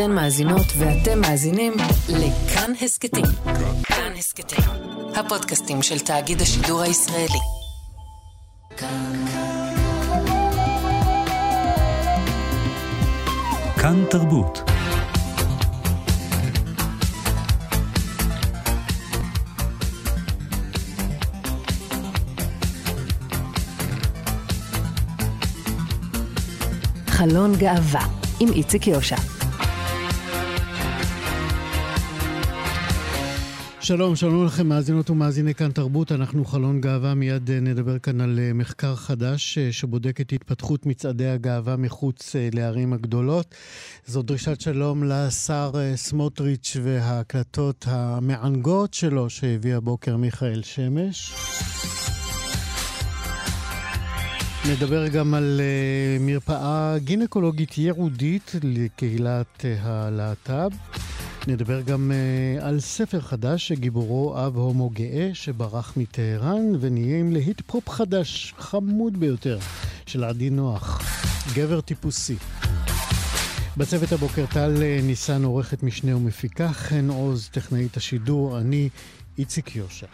אתן מאזינות ואתם מאזינים לכאן הסכתים. כאן הסכתים, הפודקאסטים של תאגיד השידור הישראלי. כאן תרבות. חלון גאווה עם איציק יושע. שלום, שלום לכם מאזינות ומאזיני כאן תרבות. אנחנו חלון גאווה, מיד אה, נדבר כאן על אה, מחקר חדש אה, שבודק את התפתחות מצעדי הגאווה מחוץ לערים הגדולות. זו דרישת שלום לשר סמוטריץ' וההקלטות המענגות שלו שהביא הבוקר מיכאל שמש. נדבר גם על מרפאה גינקולוגית ייעודית לקהילת הלהט"ב. נדבר גם uh, על ספר חדש שגיבורו אב הומו גאה שברח מטהרן, ונהיה עם להיט פופ חדש, חמוד ביותר, של עדי נוח, גבר טיפוסי. בצוות הבוקר טל ניסן עורכת משנה ומפיקה, חן עוז טכנאית השידור, אני איציק יושע.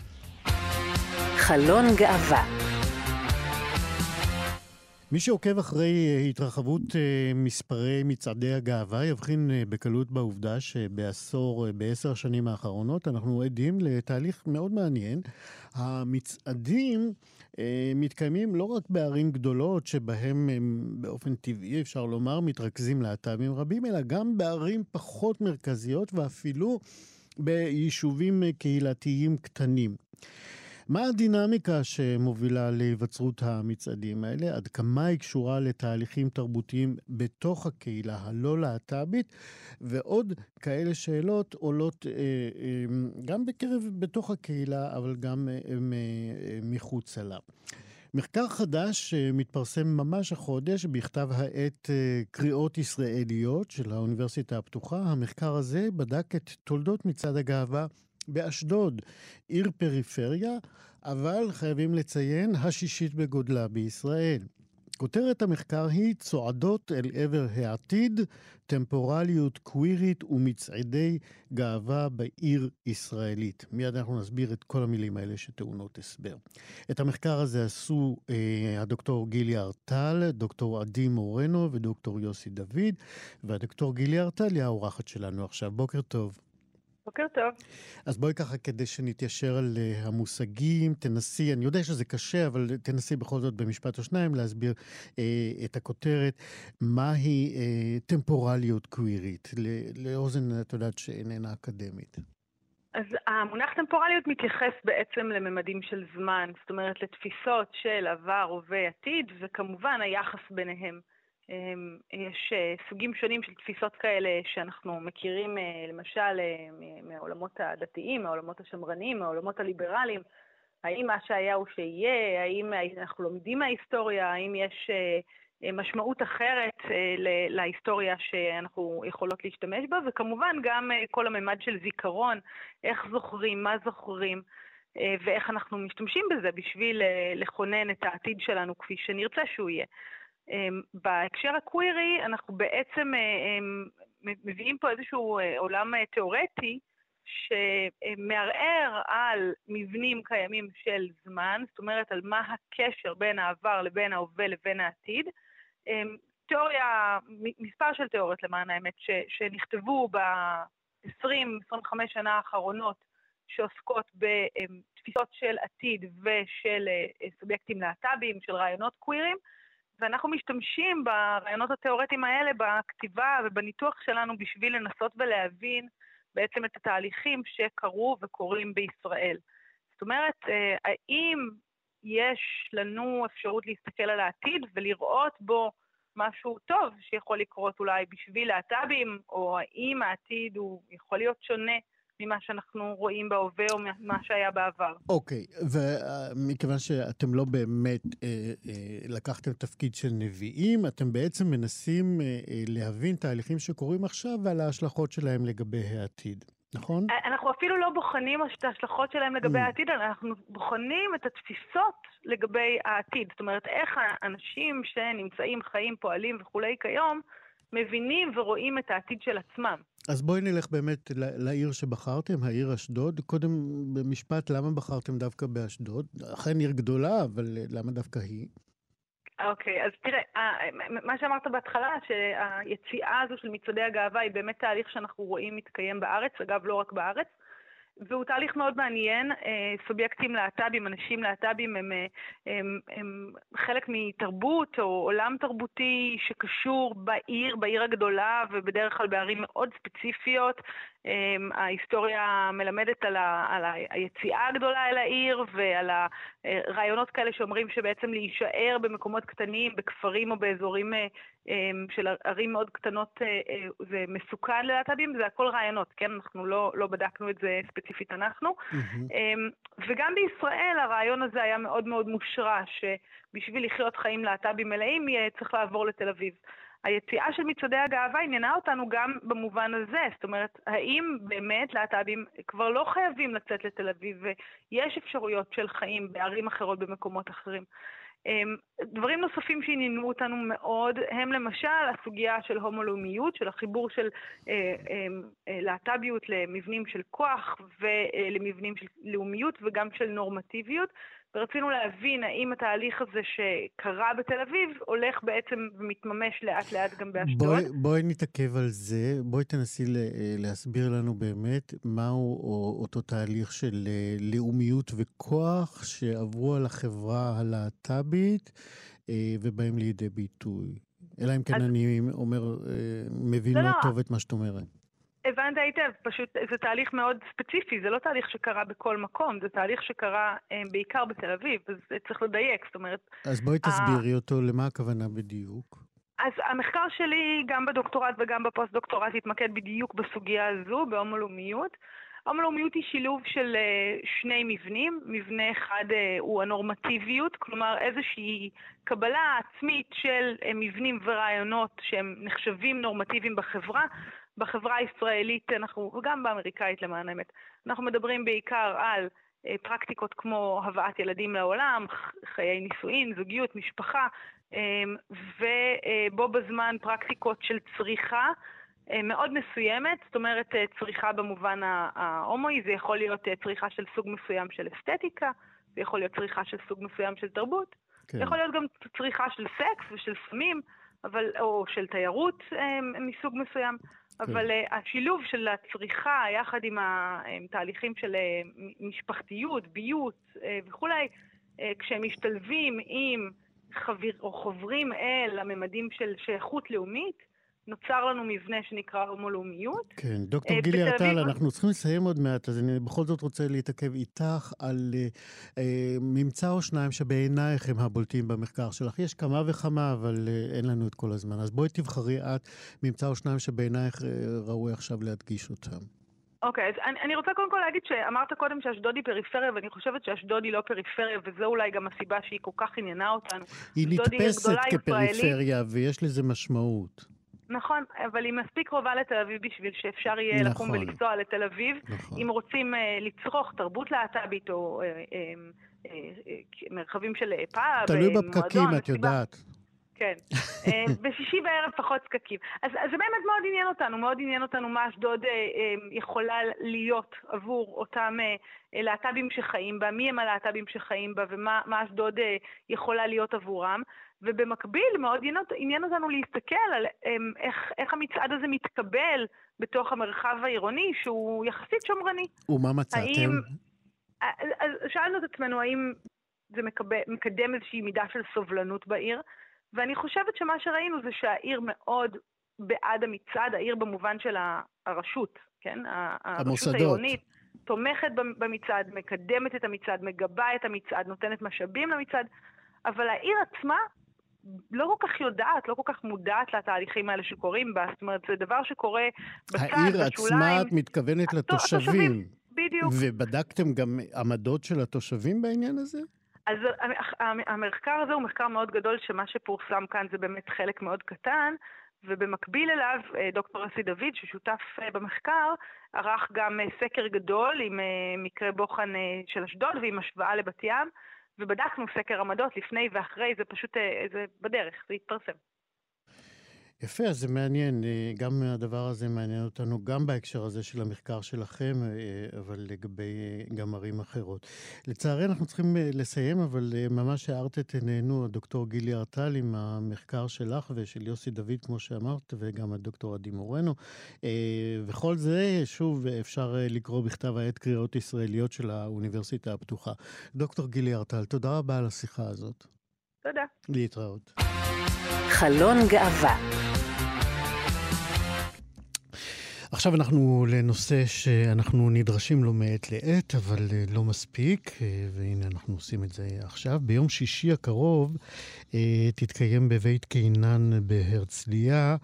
חלון גאווה מי שעוקב אחרי אה, התרחבות אה, מספרי מצעדי הגאווה יבחין אה, בקלות בעובדה שבעשור, בעשר השנים האחרונות אנחנו עדים לתהליך מאוד מעניין. המצעדים מתקיימים לא רק בערים גדולות שבהם הם באופן טבעי, אפשר לומר, מתרכזים להט"בים רבים, אלא גם בערים פחות מרכזיות ואפילו ביישובים קהילתיים קטנים. מה הדינמיקה שמובילה להיווצרות המצעדים האלה? עד כמה היא קשורה לתהליכים תרבותיים בתוך הקהילה הלא-להט"בית? ועוד כאלה שאלות עולות אה, אה, גם בקרב, בתוך הקהילה, אבל גם אה, מחוצה לה. מחקר חדש מתפרסם ממש החודש בכתב העת קריאות ישראליות של האוניברסיטה הפתוחה. המחקר הזה בדק את תולדות מצעד הגאווה באשדוד, עיר פריפריה, אבל חייבים לציין, השישית בגודלה בישראל. כותרת המחקר היא צועדות אל עבר העתיד, טמפורליות קווירית ומצעדי גאווה בעיר ישראלית. מיד אנחנו נסביר את כל המילים האלה שטעונות הסבר. את המחקר הזה עשו אה, הדוקטור גילי ארטל, דוקטור עדי מורנו ודוקטור יוסי דוד, והדוקטור גילי ארטל היא האורחת שלנו עכשיו. בוקר טוב. בוקר טוב. אז בואי ככה, כדי שנתיישר על uh, המושגים, תנסי, אני יודע שזה קשה, אבל תנסי בכל זאת במשפט או שניים להסביר uh, את הכותרת, מהי uh, טמפורליות קווירית, לאוזן, את יודעת, שאיננה אקדמית. אז המונח טמפורליות מתייחס בעצם לממדים של זמן, זאת אומרת לתפיסות של עבר, הווה, עתיד, וכמובן היחס ביניהם. אמ, יש אה, סוגים שונים של תפיסות כאלה שאנחנו מכירים אה, למשל אה, מהעולמות הדתיים, מהעולמות השמרניים, מהעולמות הליברליים. האם מה שהיה הוא שיהיה? האם אנחנו לומדים מההיסטוריה? האם יש משמעות אחרת להיסטוריה שאנחנו יכולות להשתמש בה? וכמובן גם כל הממד של זיכרון, איך זוכרים, מה זוכרים. ואיך אנחנו משתמשים בזה בשביל לכונן את העתיד שלנו כפי שנרצה שהוא יהיה. אמ, בהקשר הקווירי, אנחנו בעצם אה, אמ, מביאים פה איזשהו אה, עולם אה, תיאורטי שמערער על מבנים קיימים של זמן, זאת אומרת על מה הקשר בין העבר לבין ההווה לבין העתיד. אמ, תיאוריה, מספר של תיאוריות למען האמת, ש, שנכתבו ב-20-25 שנה האחרונות, שעוסקות בתפיסות של עתיד ושל סובייקטים להט"בים, של רעיונות קווירים, ואנחנו משתמשים ברעיונות התיאורטיים האלה בכתיבה ובניתוח שלנו בשביל לנסות ולהבין בעצם את התהליכים שקרו וקורים בישראל. זאת אומרת, אה, האם יש לנו אפשרות להסתכל על העתיד ולראות בו משהו טוב שיכול לקרות אולי בשביל להט"בים, או האם העתיד הוא יכול להיות שונה ממה שאנחנו רואים בהווה או ממה שהיה בעבר. אוקיי, okay, ומכיוון שאתם לא באמת אה, אה, לקחתם תפקיד של נביאים, אתם בעצם מנסים אה, אה, להבין תהליכים שקורים עכשיו ועל ההשלכות שלהם לגבי העתיד. נכון? אה, אנחנו אפילו לא בוחנים את ההשלכות שלהם לגבי mm. העתיד, אנחנו בוחנים את התפיסות לגבי העתיד. זאת אומרת, איך האנשים שנמצאים, חיים, פועלים וכולי כיום, מבינים ורואים את העתיד של עצמם. אז בואי נלך באמת לעיר שבחרתם, העיר אשדוד. קודם, במשפט, למה בחרתם דווקא באשדוד? אכן עיר גדולה, אבל למה דווקא היא? אוקיי, okay, אז תראה, מה שאמרת בהתחלה, שהיציאה הזו של מצעדי הגאווה היא באמת תהליך שאנחנו רואים מתקיים בארץ, אגב, לא רק בארץ. והוא תהליך מאוד מעניין. אה, סובייקטים להט"בים, אנשים להט"בים הם, אה, הם, הם חלק מתרבות או עולם תרבותי שקשור בעיר, בעיר הגדולה ובדרך כלל בערים מאוד ספציפיות. אמ, ההיסטוריה מלמדת על, ה, על היציאה הגדולה אל העיר ועל הרעיונות כאלה שאומרים שבעצם להישאר במקומות קטנים, בכפרים או באזורים אה, של ערים מאוד קטנות אה, אה, זה מסוכן ללהט"בים, זה הכל רעיונות, כן? אנחנו לא, לא בדקנו את זה ספציפית אנחנו. Mm-hmm. וגם בישראל הרעיון הזה היה מאוד מאוד מושרש, שבשביל לחיות חיים להט"בים מלאים צריך לעבור לתל אביב. היציאה של מצעדי הגאווה עניינה אותנו גם במובן הזה, זאת אומרת, האם באמת להט"בים כבר לא חייבים לצאת לתל אביב ויש אפשרויות של חיים בערים אחרות, במקומות אחרים. אמ, דברים נוספים שעניינו אותנו מאוד הם למשל הסוגיה של הומו-לאומיות, של החיבור של אה, אמ, אה, להט"ביות למבנים של כוח ולמבנים של לאומיות וגם של נורמטיביות. ורצינו להבין האם התהליך הזה שקרה בתל אביב הולך בעצם ומתממש לאט לאט גם באשדוד. בואי, בואי נתעכב על זה, בואי תנסי להסביר לנו באמת מהו אותו תהליך של אה, לאומיות וכוח שעברו על החברה הלהט"בית אה, ובאים לידי ביטוי. אלא אם כן אז... אני אומר, אה, מבין לא, לא טוב את מה שאת אומרת. הבנת היטב, פשוט זה תהליך מאוד ספציפי, זה לא תהליך שקרה בכל מקום, זה תהליך שקרה אה, בעיקר בתל אביב, אז צריך לדייק, זאת אומרת... אז בואי תסבירי ה... אותו, למה הכוונה בדיוק? אז המחקר שלי, גם בדוקטורט וגם בפוסט-דוקטורט, התמקד בדיוק בסוגיה הזו, בהומולאומיות. הומולאומיות היא שילוב של אה, שני מבנים. מבנה אחד אה, הוא הנורמטיביות, כלומר איזושהי קבלה עצמית של אה, מבנים ורעיונות שהם נחשבים נורמטיביים בחברה, בחברה הישראלית, אנחנו, וגם באמריקאית למען האמת, אנחנו מדברים בעיקר על אה, פרקטיקות כמו הבאת ילדים לעולם, חיי נישואין, זוגיות, משפחה, אה, ובו בזמן פרקטיקות של צריכה אה, מאוד מסוימת, זאת אומרת צריכה במובן ההומואי, זה יכול להיות צריכה של סוג מסוים של אסתטיקה, זה יכול להיות צריכה של סוג מסוים של תרבות, כן. זה יכול להיות גם צריכה של סקס ושל סמים, אבל, או של תיירות מסוג מסוים. כן. אבל uh, השילוב של הצריכה יחד עם התהליכים של uh, משפחתיות, ביות uh, וכולי, uh, כשהם משתלבים עם חביר, או חוברים אל הממדים של שייכות לאומית, נוצר לנו מבנה שנקרא הומולאומיות. כן, דוקטור גילי ארטל, אנחנו צריכים לסיים עוד מעט, אז אני בכל זאת רוצה להתעכב איתך על אה, אה, ממצא או שניים שבעינייך הם הבולטים במחקר שלך. יש כמה וכמה, אבל אה, אין לנו את כל הזמן. אז בואי תבחרי את ממצא או שניים שבעינייך אה, ראוי עכשיו להדגיש אותם. אוקיי, okay, אז אני, אני רוצה קודם כל להגיד שאמרת קודם שאשדוד היא פריפריה, ואני חושבת שאשדוד היא לא פריפריה, וזו אולי גם הסיבה שהיא כל כך עניינה אותנו. היא נתפסת כפריפריה, ויש לזה משמעות. נכון, אבל היא מספיק קרובה לתל אביב בשביל שאפשר יהיה נכון. לקום ולנסוע לתל אביב. נכון. אם רוצים uh, לצרוך תרבות להט"בית או uh, uh, uh, uh, מרחבים של פאב, תלוי בפקקים, את יודעת. כן. בשישי בערב פחות פקקים. אז, אז זה באמת מאוד עניין אותנו, מאוד עניין אותנו מה אשדוד יכולה להיות עבור אותם להט"בים שחיים בה, מי הם הלהט"בים שחיים בה ומה אשדוד יכולה להיות עבורם. ובמקביל מאוד עניין אותנו להסתכל על אמ, איך, איך המצעד הזה מתקבל בתוך המרחב העירוני, שהוא יחסית שמרני. ומה מצאתם? האם, אז שאלנו את עצמנו האם זה מקבל, מקדם איזושהי מידה של סובלנות בעיר, ואני חושבת שמה שראינו זה שהעיר מאוד בעד המצעד, העיר במובן של הרשות, כן? המוסדות. הרשות העירונית. תומכת במצעד, מקדמת את המצעד, מגבה את המצעד, נותנת משאבים למצעד, אבל העיר עצמה לא כל כך יודעת, לא כל כך מודעת לתהליכים האלה שקורים בה. זאת אומרת, זה דבר שקורה בצד, בשוליים. העיר עצמה, את מתכוונת לתושבים. התושבים, בדיוק. ובדקתם גם עמדות של התושבים בעניין הזה? אז המחקר הזה הוא מחקר מאוד גדול, שמה שפורסם כאן זה באמת חלק מאוד קטן, ובמקביל אליו אה, דוקטור אסי דוד, ששותף אה, במחקר, ערך גם אה, סקר גדול עם מקרה בוחן של אשדוד ועם השוואה לבת ים. ובדקנו סקר עמדות לפני ואחרי, זה פשוט, אה, זה בדרך, זה יתפרסם. יפה, אז זה מעניין. אה, גם הדבר הזה מעניין אותנו, גם בהקשר הזה של המחקר שלכם, אה, אבל לגבי אה, גם ערים אחרות. לצערי אנחנו צריכים לסיים, אבל ממש הארת את עינינו, הדוקטור גילי ארטל, עם המחקר שלך ושל יוסי דוד, כמו שאמרת, וגם הדוקטור עדי מורנו. וכל זה, שוב, אפשר לקרוא בכתב העת קריאות ישראליות של האוניברסיטה הפתוחה. דוקטור גילי ארטל, תודה רבה על השיחה הזאת. תודה. להתראות. חלון גאווה עכשיו אנחנו לנושא שאנחנו נדרשים לו מעת לעת, אבל אה, לא מספיק, אה, והנה אנחנו עושים את זה עכשיו. ביום שישי הקרוב אה, תתקיים בבית קינן בהרצליה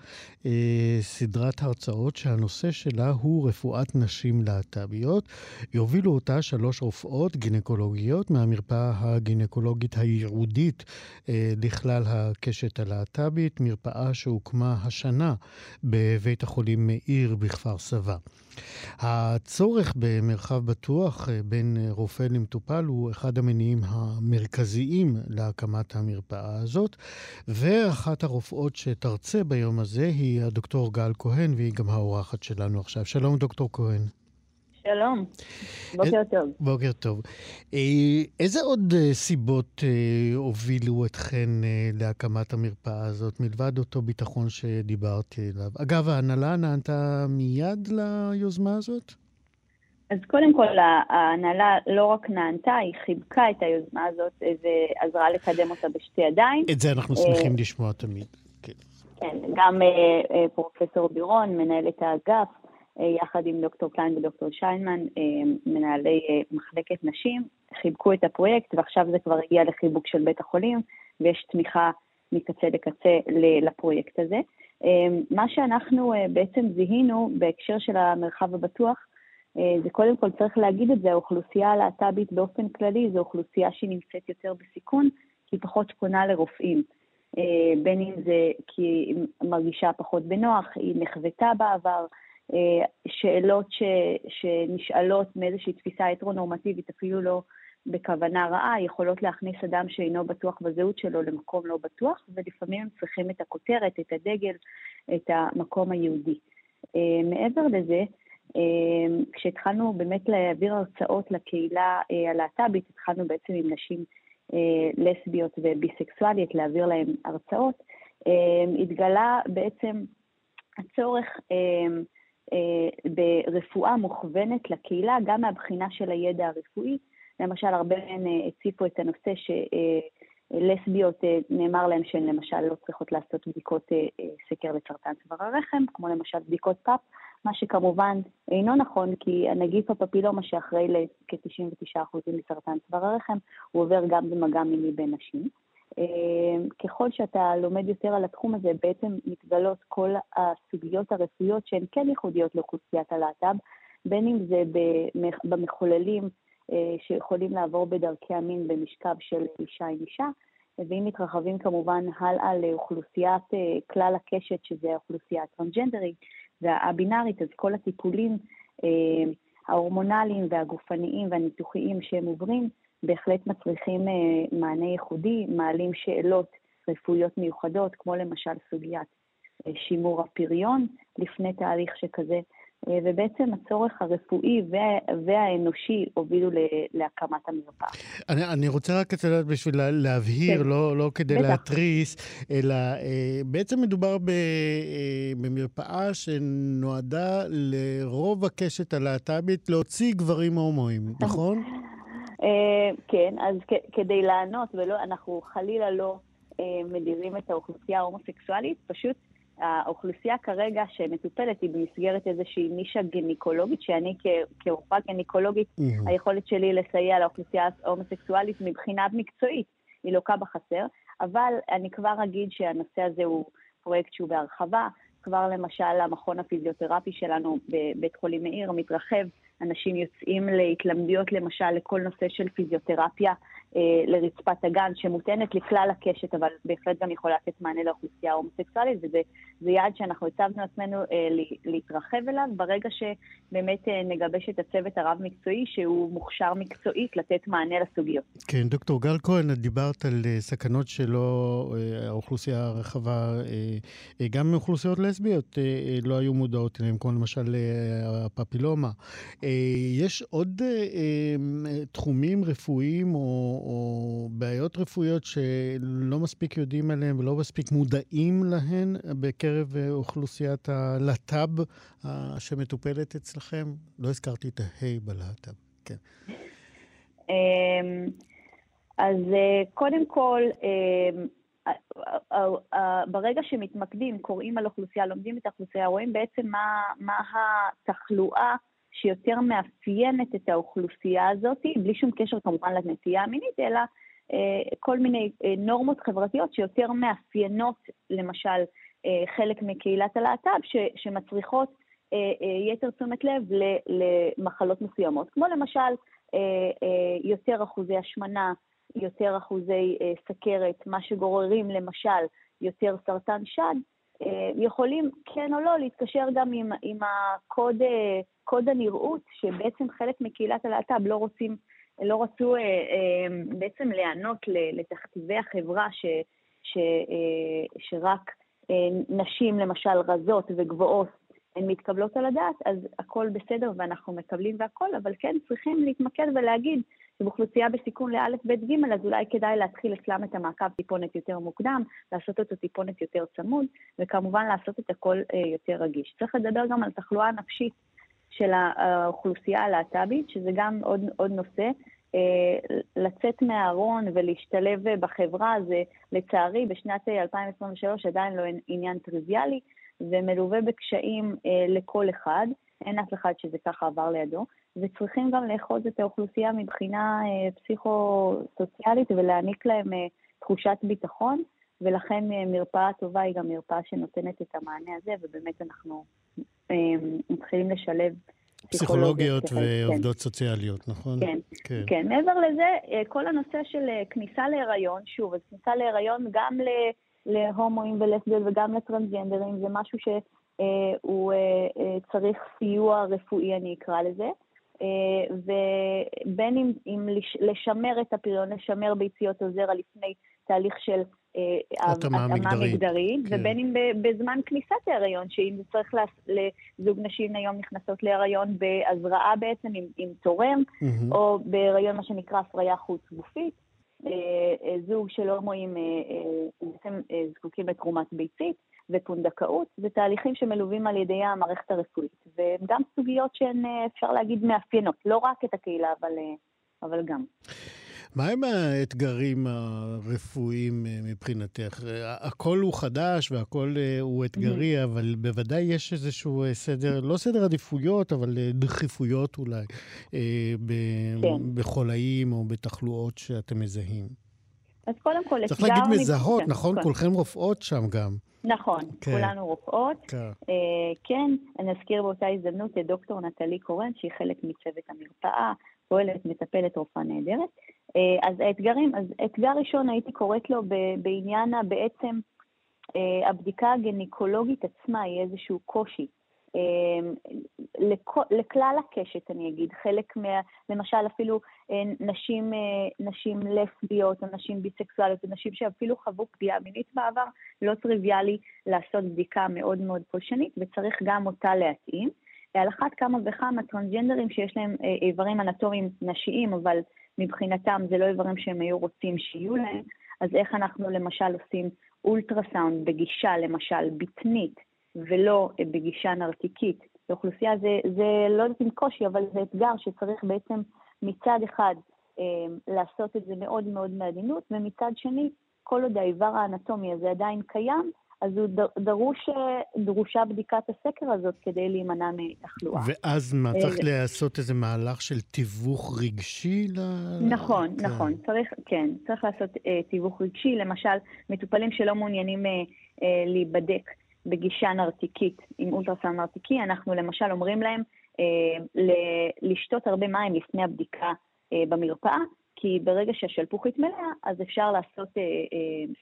סדרת הרצאות שהנושא שלה הוא רפואת נשים להט"ביות. יובילו אותה שלוש רופאות גינקולוגיות מהמרפאה הגינקולוגית הייעודית לכלל הקשת הלהט"בית, מרפאה שהוקמה השנה בבית החולים מאיר בכפר. סבא. הצורך במרחב בטוח אה, בין אה, רופא למטופל הוא אחד המניעים המרכזיים להקמת המרפאה הזאת, ואחת הרופאות שתרצה ביום הזה היא הדוקטור גל כהן, והיא גם האורחת שלנו עכשיו. שלום, דוקטור כהן. שלום, בוקר טוב. בוקר טוב. אה, איזה עוד אה, סיבות אה, הובילו אתכן להקמת המרפאה הזאת, מלבד אותו ביטחון שדיברתי עליו? אגב, ההנהלה נענתה מיד ליוזמה הזאת? אז קודם כל, ההנהלה לא רק נענתה, היא חיבקה את היוזמה הזאת ועזרה לקדם אותה בשתי ידיים. את זה אנחנו שמחים לשמוע תמיד. כן, כן גם פרופסור בירון, מנהלת האגף, אה, יחד עם דוקטור קליין ודוקטור שיינמן, אה, מנהלי אה, מחלקת נשים, חיבקו את הפרויקט, ועכשיו זה כבר הגיע לחיבוק של בית החולים, ויש תמיכה מקצה לקצה לפרויקט הזה. מה שאנחנו בעצם זיהינו בהקשר של המרחב הבטוח, זה קודם כל צריך להגיד את זה, האוכלוסייה הלהט"בית באופן כללי זו אוכלוסייה שהיא נמצאת יותר בסיכון, כי היא פחות פונה לרופאים. בין אם זה כי היא מרגישה פחות בנוח, היא נחוותה בעבר, אה, שאלות ש, שנשאלות מאיזושהי תפיסה הטרונורמטיבית, אפילו לא בכוונה רעה, יכולות להכניס אדם שאינו בטוח בזהות שלו למקום לא בטוח, ולפעמים הם צריכים את הכותרת, את הדגל, את המקום היהודי. אה, מעבר לזה, אה, כשהתחלנו באמת להעביר הרצאות לקהילה הלהט"בית, התחלנו בעצם עם נשים לסביות וביסקסואליות להעביר להן הרצאות, התגלה בעצם הצורך אה, ברפואה מוכוונת לקהילה, גם מהבחינה של הידע הרפואי. למשל, הרבה מהן אה, הציפו את הנושא שלסביות, אה, נאמר להן שהן למשל לא צריכות לעשות בדיקות סקר לסרטן צוואר הרחם, כמו למשל בדיקות פאפ, מה שכמובן אינו נכון, כי הנגיף הפפילומה שאחראי לכ-99% מסרטן צוואר הרחם, הוא עובר גם במגע מיני בין נשים. אמ, ככל שאתה לומד יותר על התחום הזה, בעצם מתגלות כל הסוגיות הרפואיות שהן כן ייחודיות לאוכלוסיית הלהט"ב, בין אם זה במחוללים אה, שיכולים לעבור בדרכי המין במשכב של אישה עם אישה, ואם מתרחבים כמובן הלאה לאוכלוסיית אה, כלל הקשת, שזה האוכלוסייה הטרנסג'נדרית והבינארית, אז כל הטיפולים אה, ההורמונליים והגופניים והניתוחיים שהם עוברים, בהחלט מצריכים אה, מענה ייחודי, מעלים שאלות רפואיות מיוחדות, כמו למשל סוגיית אה, שימור הפריון לפני תהליך שכזה, אה, ובעצם הצורך הרפואי והאנושי הובילו להקמת המרפאה. אני, אני רוצה רק קצת בשביל להבהיר, כן. לא, לא כדי בטח. להתריס, אלא בעצם מדובר במרפאה שנועדה לרוב הקשת הלהט"בית להוציא גברים הומואים, נכון? אה, כן, אז כדי לענות, ולא, אנחנו חלילה לא אה, מדירים את האוכלוסייה ההומוסקסואלית, פשוט האוכלוסייה כרגע שמטופלת היא במסגרת איזושהי נישה גניקולוגית, שאני כרופאה גניקולוגית, mm-hmm. היכולת שלי לסייע לאוכלוסייה ההומוסקסואלית מבחינה מקצועית היא לוקה בחסר, אבל אני כבר אגיד שהנושא הזה הוא פרויקט שהוא בהרחבה, כבר למשל המכון הפיזיותרפי שלנו בבית חולים מאיר מתרחב אנשים יוצאים להתלמדויות, למשל, לכל נושא של פיזיותרפיה לרצפת הגן, שמותאמת לכלל הקשת, אבל בהחלט גם יכולה לתת מענה לאוכלוסייה ההומוסקסואלית, וזה יעד שאנחנו הצבנו לעצמנו אה, להתרחב אליו, ברגע שבאמת אה, נגבש את הצוות הרב-מקצועי, שהוא מוכשר מקצועית לתת מענה לסוגיות. כן, דוקטור גל כהן, את דיברת על אה, סכנות שלא, אה, האוכלוסייה הרחבה, אה, גם אוכלוסיות לסביות לא היו מודעות אליהן, כמו למשל הפפילומה. יש עוד תחומים רפואיים או... או בעיות רפואיות שלא מספיק יודעים עליהן ולא מספיק מודעים להן בקרב אה, אוכלוסיית הלהט"ב שמטופלת אצלכם? לא הזכרתי את ההיי בלהט"ב, כן. אמ, אז אה, קודם כל, אמ, ברגע שמתמקדים, קוראים על אוכלוסייה, לומדים את האוכלוסייה, רואים בעצם מה, מה התחלואה שיותר מאפיינת את האוכלוסייה הזאת, בלי שום קשר כמובן לנטייה המינית, אלא אה, כל מיני אה, נורמות חברתיות שיותר מאפיינות, למשל, אה, חלק מקהילת הלהט"ב, שמצריכות יתר תשומת לב למחלות מסוימות, כמו למשל יותר אחוזי השמנה, יותר אחוזי סכרת, מה שגוררים למשל יותר סרטן שד, יכולים כן או לא להתקשר גם עם, עם הקוד, אה, קוד הנראות, שבעצם חלק מקהילת הלהט"ב לא רוצים, לא רצו אה, בעצם להיענות לתכתיבי החברה ש, ש, שרק נשים למשל רזות וגבוהות הן מתקבלות על הדעת, אז הכל בסדר ואנחנו מקבלים והכל, אבל כן צריכים להתמקד ולהגיד שבאוכלוסייה בסיכון לאלף, בית, ג', אז אולי כדאי להתחיל אצלם את המעקב טיפונת יותר מוקדם, לעשות אותו טיפונת יותר צמוד, וכמובן לעשות את הכל אה, יותר רגיש. צריך לדבר גם על תחלואה נפשית של האוכלוסייה הלהט"בית, שזה גם עוד, עוד נושא. אה, לצאת מהארון ולהשתלב בחברה זה לצערי בשנת 2023 עדיין לא עניין טריוויאלי ומלווה בקשיים אה, לכל אחד, אין אף אחד שזה ככה עבר לידו. וצריכים גם לאחוז את האוכלוסייה מבחינה אה, פסיכו-סוציאלית ולהעניק להם אה, תחושת ביטחון, ולכן אה, מרפאה טובה היא גם מרפאה שנותנת את המענה הזה, ובאמת אנחנו מתחילים לשלב פסיכולוגיות ועובדות כן. סוציאליות, נכון? כן, כן, כן. מעבר לזה, כל הנושא של כניסה להיריון, שוב, אז כניסה להיריון גם להומואים ולסביות וגם לטרנסג'נדרים, זה משהו שהוא צריך סיוע רפואי, אני אקרא לזה. אה, ובין אם, אם לשמר את הפריון, לשמר ביציות או זרע לפני תהליך של אה, התאמה מגדרית, מגדרית כן. ובין אם בזמן כניסת ההריון, שאם זה צריך לזוג נשים היום נכנסות להריון בהזרעה בעצם עם, עם תורם, mm-hmm. או בהריון מה שנקרא הפריה חוץ גופית. אה, זוג של הומואים בעצם זקוקים לתרומת ביצית. ופונדקאות, זה תהליכים שמלווים על ידי המערכת הרפואית, והם גם סוגיות שהן, אה, אפשר להגיד, מאפיינות, לא רק את הקהילה, אבל, אה, אבל גם. מהם האתגרים הרפואיים אה, מבחינתך? הכל הוא חדש והכל הוא אתגרי, mm-hmm. אבל בוודאי יש איזשהו סדר, לא סדר עדיפויות, אבל דחיפויות אולי, כן. בחולאים או בתחלואות שאתם מזהים. אז קודם כל, צריך להגיד מזהות, נכון? כן. כולכם רופאות שם גם. נכון, כן. כולנו רופאות. כן. אה, כן, אני אזכיר באותה הזדמנות את דוקטור נטלי קורן, שהיא חלק מצוות המרפאה, פועלת, מטפלת, רופאה נהדרת. אה, אז האתגרים, אז אתגר ראשון הייתי קוראת לו בעניין בעצם אה, הבדיקה הגניקולוגית עצמה, היא איזשהו קושי. אמ, לכלל הקשת, אני אגיד, חלק מה... למשל אפילו אה, נשים, אה, נשים לסביות או נשים ביסקסואליות או נשים שאפילו חוו פגיעה מינית בעבר, לא טריוויאלי לעשות בדיקה מאוד מאוד פולשנית וצריך גם אותה להתאים. על אחת כמה וכמה טרנסג'נדרים שיש להם אה, איברים אנטומיים נשיים, אבל מבחינתם זה לא איברים שהם היו רוצים שיהיו להם, אז איך אנחנו למשל עושים אולטרסאונד בגישה למשל בטנית, ולא אה, בגישה נרתיקית. לאוכלוסייה זה, זה לא יודעת אם קושי, אבל זה אתגר שצריך בעצם מצד אחד אה, לעשות את זה מאוד מאוד מעדינות, ומצד שני, כל עוד האיבר האנטומי הזה עדיין קיים, אז הוא דרוש, אה, דרושה בדיקת הסקר הזאת כדי להימנע מתחלואה. ואז מה, צריך לעשות איזה מהלך של תיווך רגשי? ל... נכון, כן. נכון, צריך, כן, צריך לעשות אה, תיווך רגשי. למשל, מטופלים שלא מעוניינים אה, אה, להיבדק בגישה נרתיקית עם אולטרסאונד נרתיקי, אנחנו למשל אומרים להם, לשתות הרבה מים לפני הבדיקה במרפאה, כי ברגע שהשלפוחית התמלאה, אז אפשר לעשות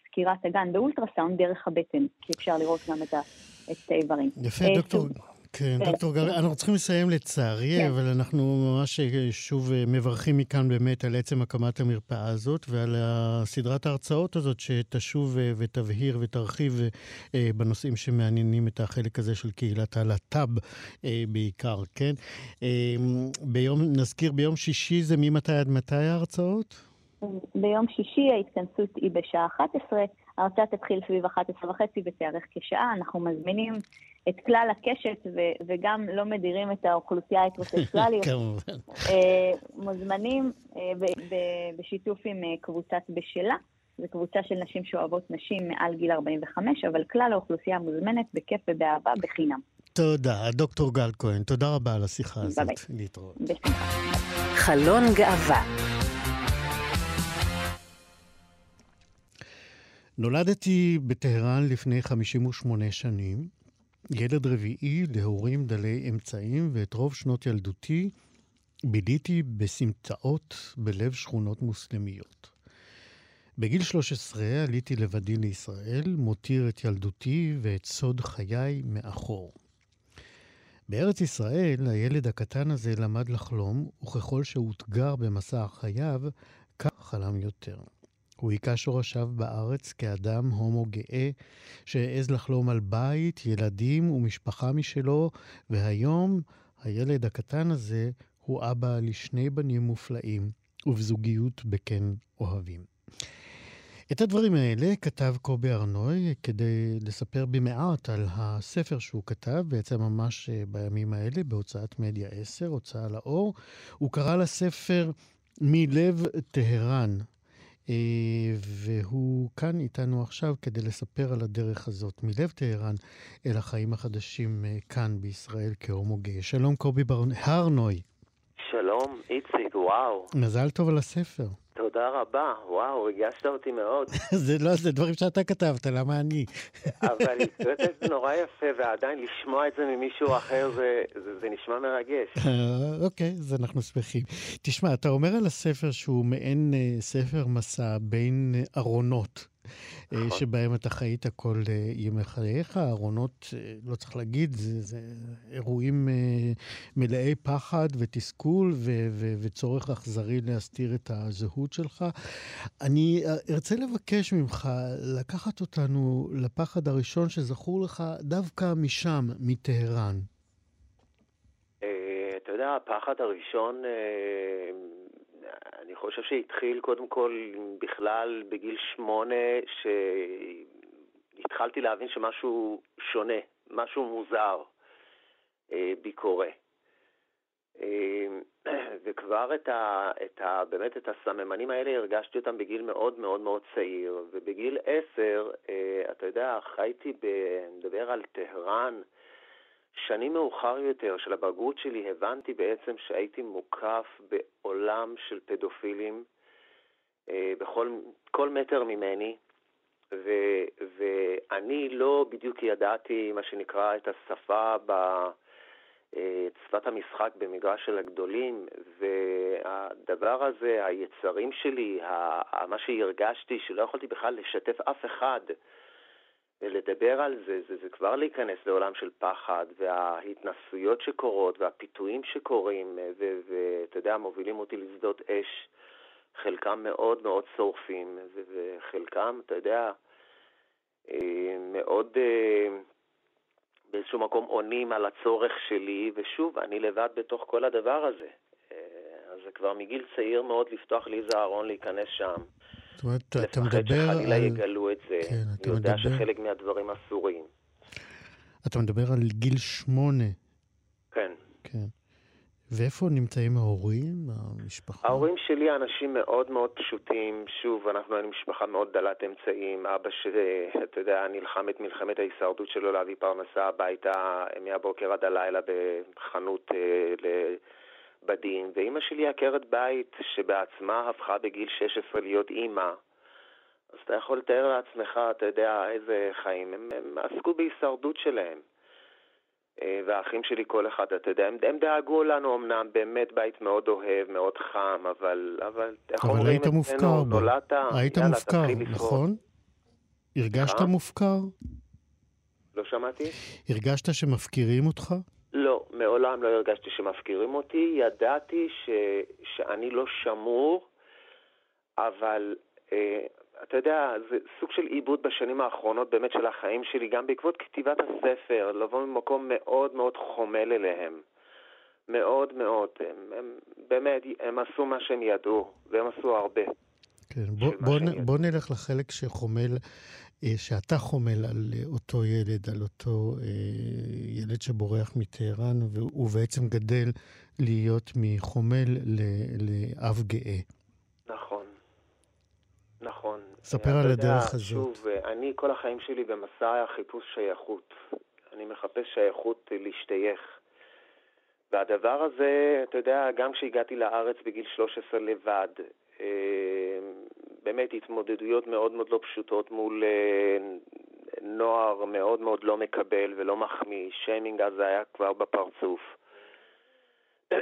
סקירת אגן באולטרסאונד דרך הבטן, כי אפשר לראות גם את האיברים. יפה, דוקטור. כן, דוקטור גל, אנחנו צריכים לסיים לצערי, כן. אבל אנחנו ממש אה, שוב אה, מברכים מכאן באמת על עצם הקמת המרפאה הזאת ועל סדרת ההרצאות הזאת שתשוב אה, ותבהיר ותרחיב בנושאים שמעניינים את החלק הזה של קהילת הלט"ב בעיקר, כן? ביום, נזכיר, ביום שישי זה ממתי עד מתי ההרצאות? ביום שישי ההתכנסות היא בשעה 11, ההרצאה תתחיל סביב 11 וחצי ותארך כשעה, אנחנו מזמינים את כלל הקשת ו- וגם לא מדירים את האוכלוסייה ההטרוסקסואלית. כמובן. אה, מוזמנים אה, ב- ב- בשיתוף עם אה, קבוצת בשלה. זו קבוצה של נשים שאוהבות נשים מעל גיל 45, אבל כלל האוכלוסייה מוזמנת בכיף ובאהבה בחינם. תודה. דוקטור גל כהן, תודה רבה על השיחה הזאת. ביי ביי. להתראות. חלון גאווה נולדתי בטהרן לפני 58 שנים, ילד רביעי להורים דלי אמצעים, ואת רוב שנות ילדותי ביליתי בסמטאות בלב שכונות מוסלמיות. בגיל 13 עליתי לבדי לישראל, מותיר את ילדותי ואת סוד חיי מאחור. בארץ ישראל הילד הקטן הזה למד לחלום, וככל שאותגר במסע חייו, כך חלם יותר. הוא היכה שורשיו בארץ כאדם הומו גאה, שהעז לחלום על בית, ילדים ומשפחה משלו, והיום הילד הקטן הזה הוא אבא לשני בנים מופלאים, ובזוגיות בכן אוהבים. את הדברים האלה כתב קובי ארנוי כדי לספר במעט על הספר שהוא כתב, בעצם ממש אה, בימים האלה, בהוצאת מדיה 10, הוצאה לאור. הוא קרא לספר מלב טהרן, והוא כאן איתנו עכשיו כדי לספר על הדרך הזאת, מלב טהרן אל החיים החדשים אה, כאן בישראל כהומו גיי. שלום קובי הרנוי. שלום, איציק, וואו. מזל טוב על הספר. תודה רבה, וואו, ריגשת אותי מאוד. זה לא, זה דברים שאתה כתבת, למה אני? אבל את זה נורא יפה, ועדיין לשמוע את זה ממישהו אחר, זה, זה, זה נשמע מרגש. אה, אוקיי, אז אנחנו שמחים. תשמע, אתה אומר על הספר שהוא מעין uh, ספר מסע בין uh, ארונות. אה, נכון. שבהם אתה חיית כל אה, ימי חייך. ארונות, אה, לא צריך להגיד, זה, זה אירועים מלאי פחד ותסכול ו- ו- וצורך אכזרי להסתיר את הזהות שלך. אני ארצה לבקש ממך לקחת אותנו לפחד הראשון שזכור לך דווקא משם, מטהרן. אתה יודע, הפחד הראשון אני חושב שהתחיל קודם כל בכלל בגיל שמונה, שהתחלתי להבין שמשהו שונה, משהו מוזר אה, בי קורה. אה, וכבר את ה, את ה, באמת את הסממנים האלה הרגשתי אותם בגיל מאוד מאוד מאוד צעיר, ובגיל עשר, אה, אתה יודע, חייתי, ב, נדבר על טהרן, שנים מאוחר יותר של הבגרות שלי הבנתי בעצם שהייתי מוקף בעולם של פדופילים אה, בכל כל מטר ממני, ו, ואני לא בדיוק ידעתי, מה שנקרא, את השפה ב... את שפת המשחק במגרש של הגדולים, והדבר הזה, היצרים שלי, מה שהרגשתי, שלא יכולתי בכלל לשתף אף אחד, ולדבר על זה, זה, זה כבר להיכנס לעולם של פחד, וההתנסויות שקורות, והפיתויים שקורים, ואתה יודע, מובילים אותי לשדות אש, חלקם מאוד מאוד שורפים, וחלקם, אתה יודע, אה, מאוד אה, באיזשהו מקום עונים על הצורך שלי, ושוב, אני לבד בתוך כל הדבר הזה. אה, אז זה כבר מגיל צעיר מאוד לפתוח לי איזה ארון להיכנס שם. זאת אומרת, אתה מדבר על... לפחד שחלילה יגלו את זה. כן, אתה יודע מדבר... שחלק מהדברים אסורים. אתה מדבר על גיל שמונה. כן. כן. ואיפה נמצאים ההורים, המשפחה? ההורים שלי אנשים מאוד מאוד פשוטים. שוב, אנחנו היינו משפחה מאוד דלת אמצעים. אבא שאתה יודע, נלחם את מלחמת ההישרדות שלו להביא פרנסה הביתה מהבוקר עד הלילה בחנות אה, בדין, ואימא שלי עקרת בית שבעצמה הפכה בגיל 16 להיות אימא. אז אתה יכול לתאר לעצמך, אתה יודע, איזה חיים. הם, הם עסקו בהישרדות שלהם. אה, והאחים שלי כל אחד, אתה יודע, הם, הם דאגו לנו אמנם, באמת בית מאוד אוהב, מאוד חם, אבל, אבל איך אבל אומרים מופקר. נולדת, היית יאללה, מופקר, תתחיל לשרוד. נכון? הרגשת אה? מופקר? לא שמעתי? הרגשת שמפקירים אותך? לא, מעולם לא הרגשתי שמפקירים אותי, ידעתי ש, שאני לא שמור, אבל אה, אתה יודע, זה סוג של עיבוד בשנים האחרונות באמת של החיים שלי, גם בעקבות כתיבת הספר, לבוא ממקום מאוד מאוד חומל אליהם. מאוד מאוד. הם, הם באמת, הם עשו מה שהם ידעו, והם עשו הרבה. כן, בוא, בוא, נ-. בוא נלך לחלק שחומל, שאתה חומל על אה, אותו ילד, על אותו אה, ילד שבורח מטהרן, והוא בעצם גדל להיות מחומל לאב גאה. נכון. נכון. ספר על יודע, הדרך הזאת. שוב, אני כל החיים שלי במסע חיפוש שייכות. אני מחפש שייכות להשתייך. והדבר הזה, אתה יודע, גם כשהגעתי לארץ בגיל 13 לבד, אה, באמת התמודדויות מאוד מאוד לא פשוטות מול אה, נוער מאוד מאוד לא מקבל ולא מחמיא, שיימינג אז היה כבר בפרצוף.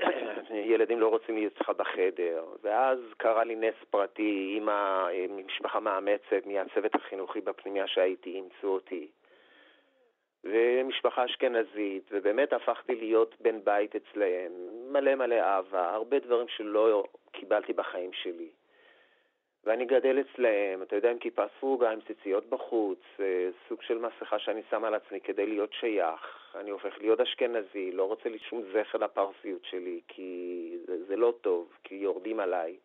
ילדים לא רוצים להיות איתך בחדר, ואז קרה לי נס פרטי, אימא ממשפחה מאמצת מהצוות החינוכי בפנימיה שהייתי, אימצו אותי. ומשפחה אשכנזית, ובאמת הפכתי להיות בן בית אצלהם, מלא מלא אהבה, הרבה דברים שלא קיבלתי בחיים שלי. ואני גדל אצלהם, אתה יודע, עם כיפה סרוגה, עם ציציות בחוץ, אה, סוג של מסכה שאני שם על עצמי כדי להיות שייך. אני הופך להיות אשכנזי, לא רוצה לי שום זכר לפרסיות שלי, כי זה, זה לא טוב, כי יורדים עליי.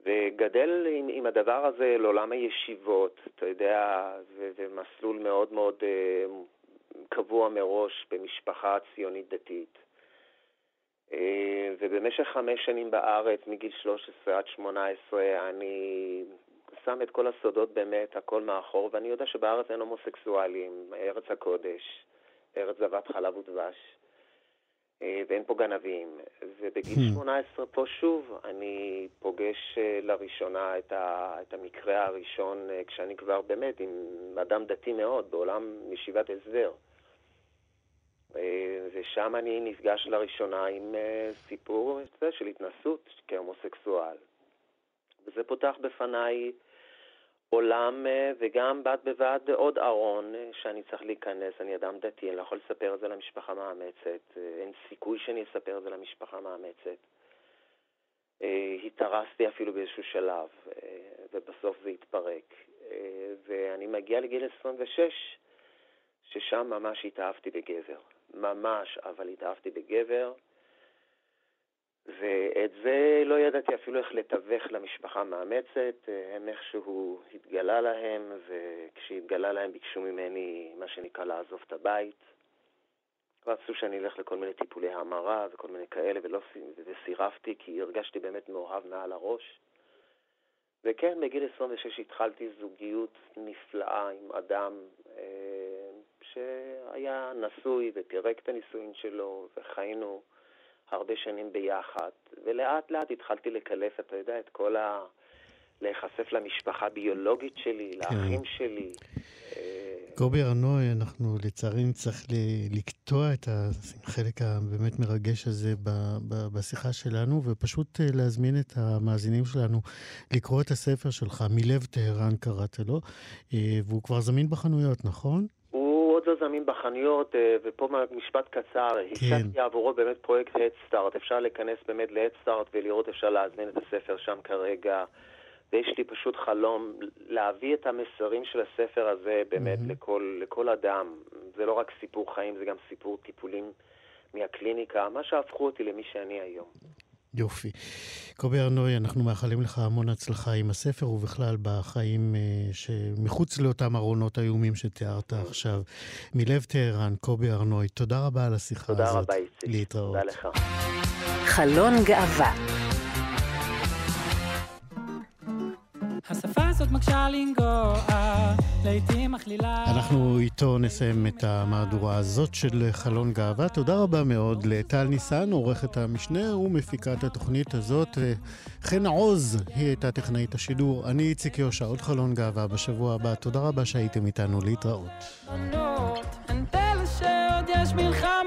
וגדל עם, עם הדבר הזה לעולם הישיבות, אתה יודע, ו- ומסלול מאוד מאוד אה, קבוע מראש במשפחה ציונית דתית. אה, ובמשך חמש שנים בארץ, מגיל 13 עד 18, אני שם את כל הסודות באמת, הכל מאחור, ואני יודע שבארץ אין הומוסקסואלים, ארץ הקודש, ארץ זבת חלב ודבש, אה, ואין פה גנבים. ובגיל Hmm. 18 פה שוב, אני פוגש אה, לראשונה את, ה, את המקרה הראשון, כשאני כבר באמת עם אדם דתי מאוד, בעולם ישיבת הסדר. אה, ושם אני נפגש לראשונה עם אה, סיפור של התנסות כהומוסקסואל. וזה פותח בפניי עולם, אה, וגם בד בבד עוד ארון שאני צריך להיכנס. אני אדם דתי, אני לא יכול לספר את זה למשפחה מאמצת. אין סיכוי שאני אספר את זה למשפחה מאמצת. התארסתי אפילו באיזשהו שלב, ובסוף זה התפרק. ואני מגיע לגיל 26, ששם ממש התאהבתי בגבר. ממש, אבל התאהבתי בגבר, ואת זה לא ידעתי אפילו איך לתווך למשפחה המאמצת, הם איכשהו התגלה להם, וכשהתגלה להם ביקשו ממני מה שנקרא לעזוב את הבית. רצו שאני אלך לכל מיני טיפולי המרה וכל מיני כאלה, ולא, וסירבתי כי הרגשתי באמת מאוהב מעל הראש. וכן, בגיל 26 התחלתי זוגיות נפלאה עם אדם אה, שהיה נשוי ופירק את הנישואין שלו, וחיינו הרבה שנים ביחד. ולאט לאט התחלתי לקלף, אתה יודע, את כל ה... להיחשף למשפחה הביולוגית שלי, כן. לאחים שלי. אה, קובי ארנוי, אנחנו לצערי נצטרך לקטוע את החלק הבאמת מרגש הזה בשיחה שלנו, ופשוט אה, להזמין את המאזינים שלנו לקרוא את הספר שלך, מלב טהרן קראת לו, אה, והוא כבר זמין בחנויות, נכון? לא זמין בחנויות, אה, ופה משפט קצר, השקתי עבורו באמת פרויקט הדסטארט, אפשר להיכנס באמת להדסטארט ולראות, אפשר להזמין את הספר שם כרגע, ויש לי פשוט חלום להביא את המסרים של הספר הזה באמת מהמם. לכל, לכל אדם. זה לא רק סיפור חיים, זה גם סיפור טיפולים מהקליניקה, מה שהפכו אותי למי שאני היום. יופי. קובי ארנוי, אנחנו מאחלים לך המון הצלחה עם הספר ובכלל בחיים אה, שמחוץ לאותם ארונות איומים שתיארת עכשיו. מלב טהרן, קובי ארנוי, תודה רבה על השיחה תודה הזאת. רבה, איציק. להתראות. תודה לך. חלון גאווה. השפה הזאת מקשה לנגוע, לעתים מכלילה... אנחנו איתו נסיים את המהדורה הזאת של חלון גאווה. תודה רבה מאוד לטל ניסן, עורכת המשנה ומפיקת התוכנית הזאת. חן עוז, היא הייתה טכנאית השידור. אני איציק יושע, עוד חלון גאווה בשבוע הבא. תודה רבה שהייתם איתנו להתראות. יש מלחמה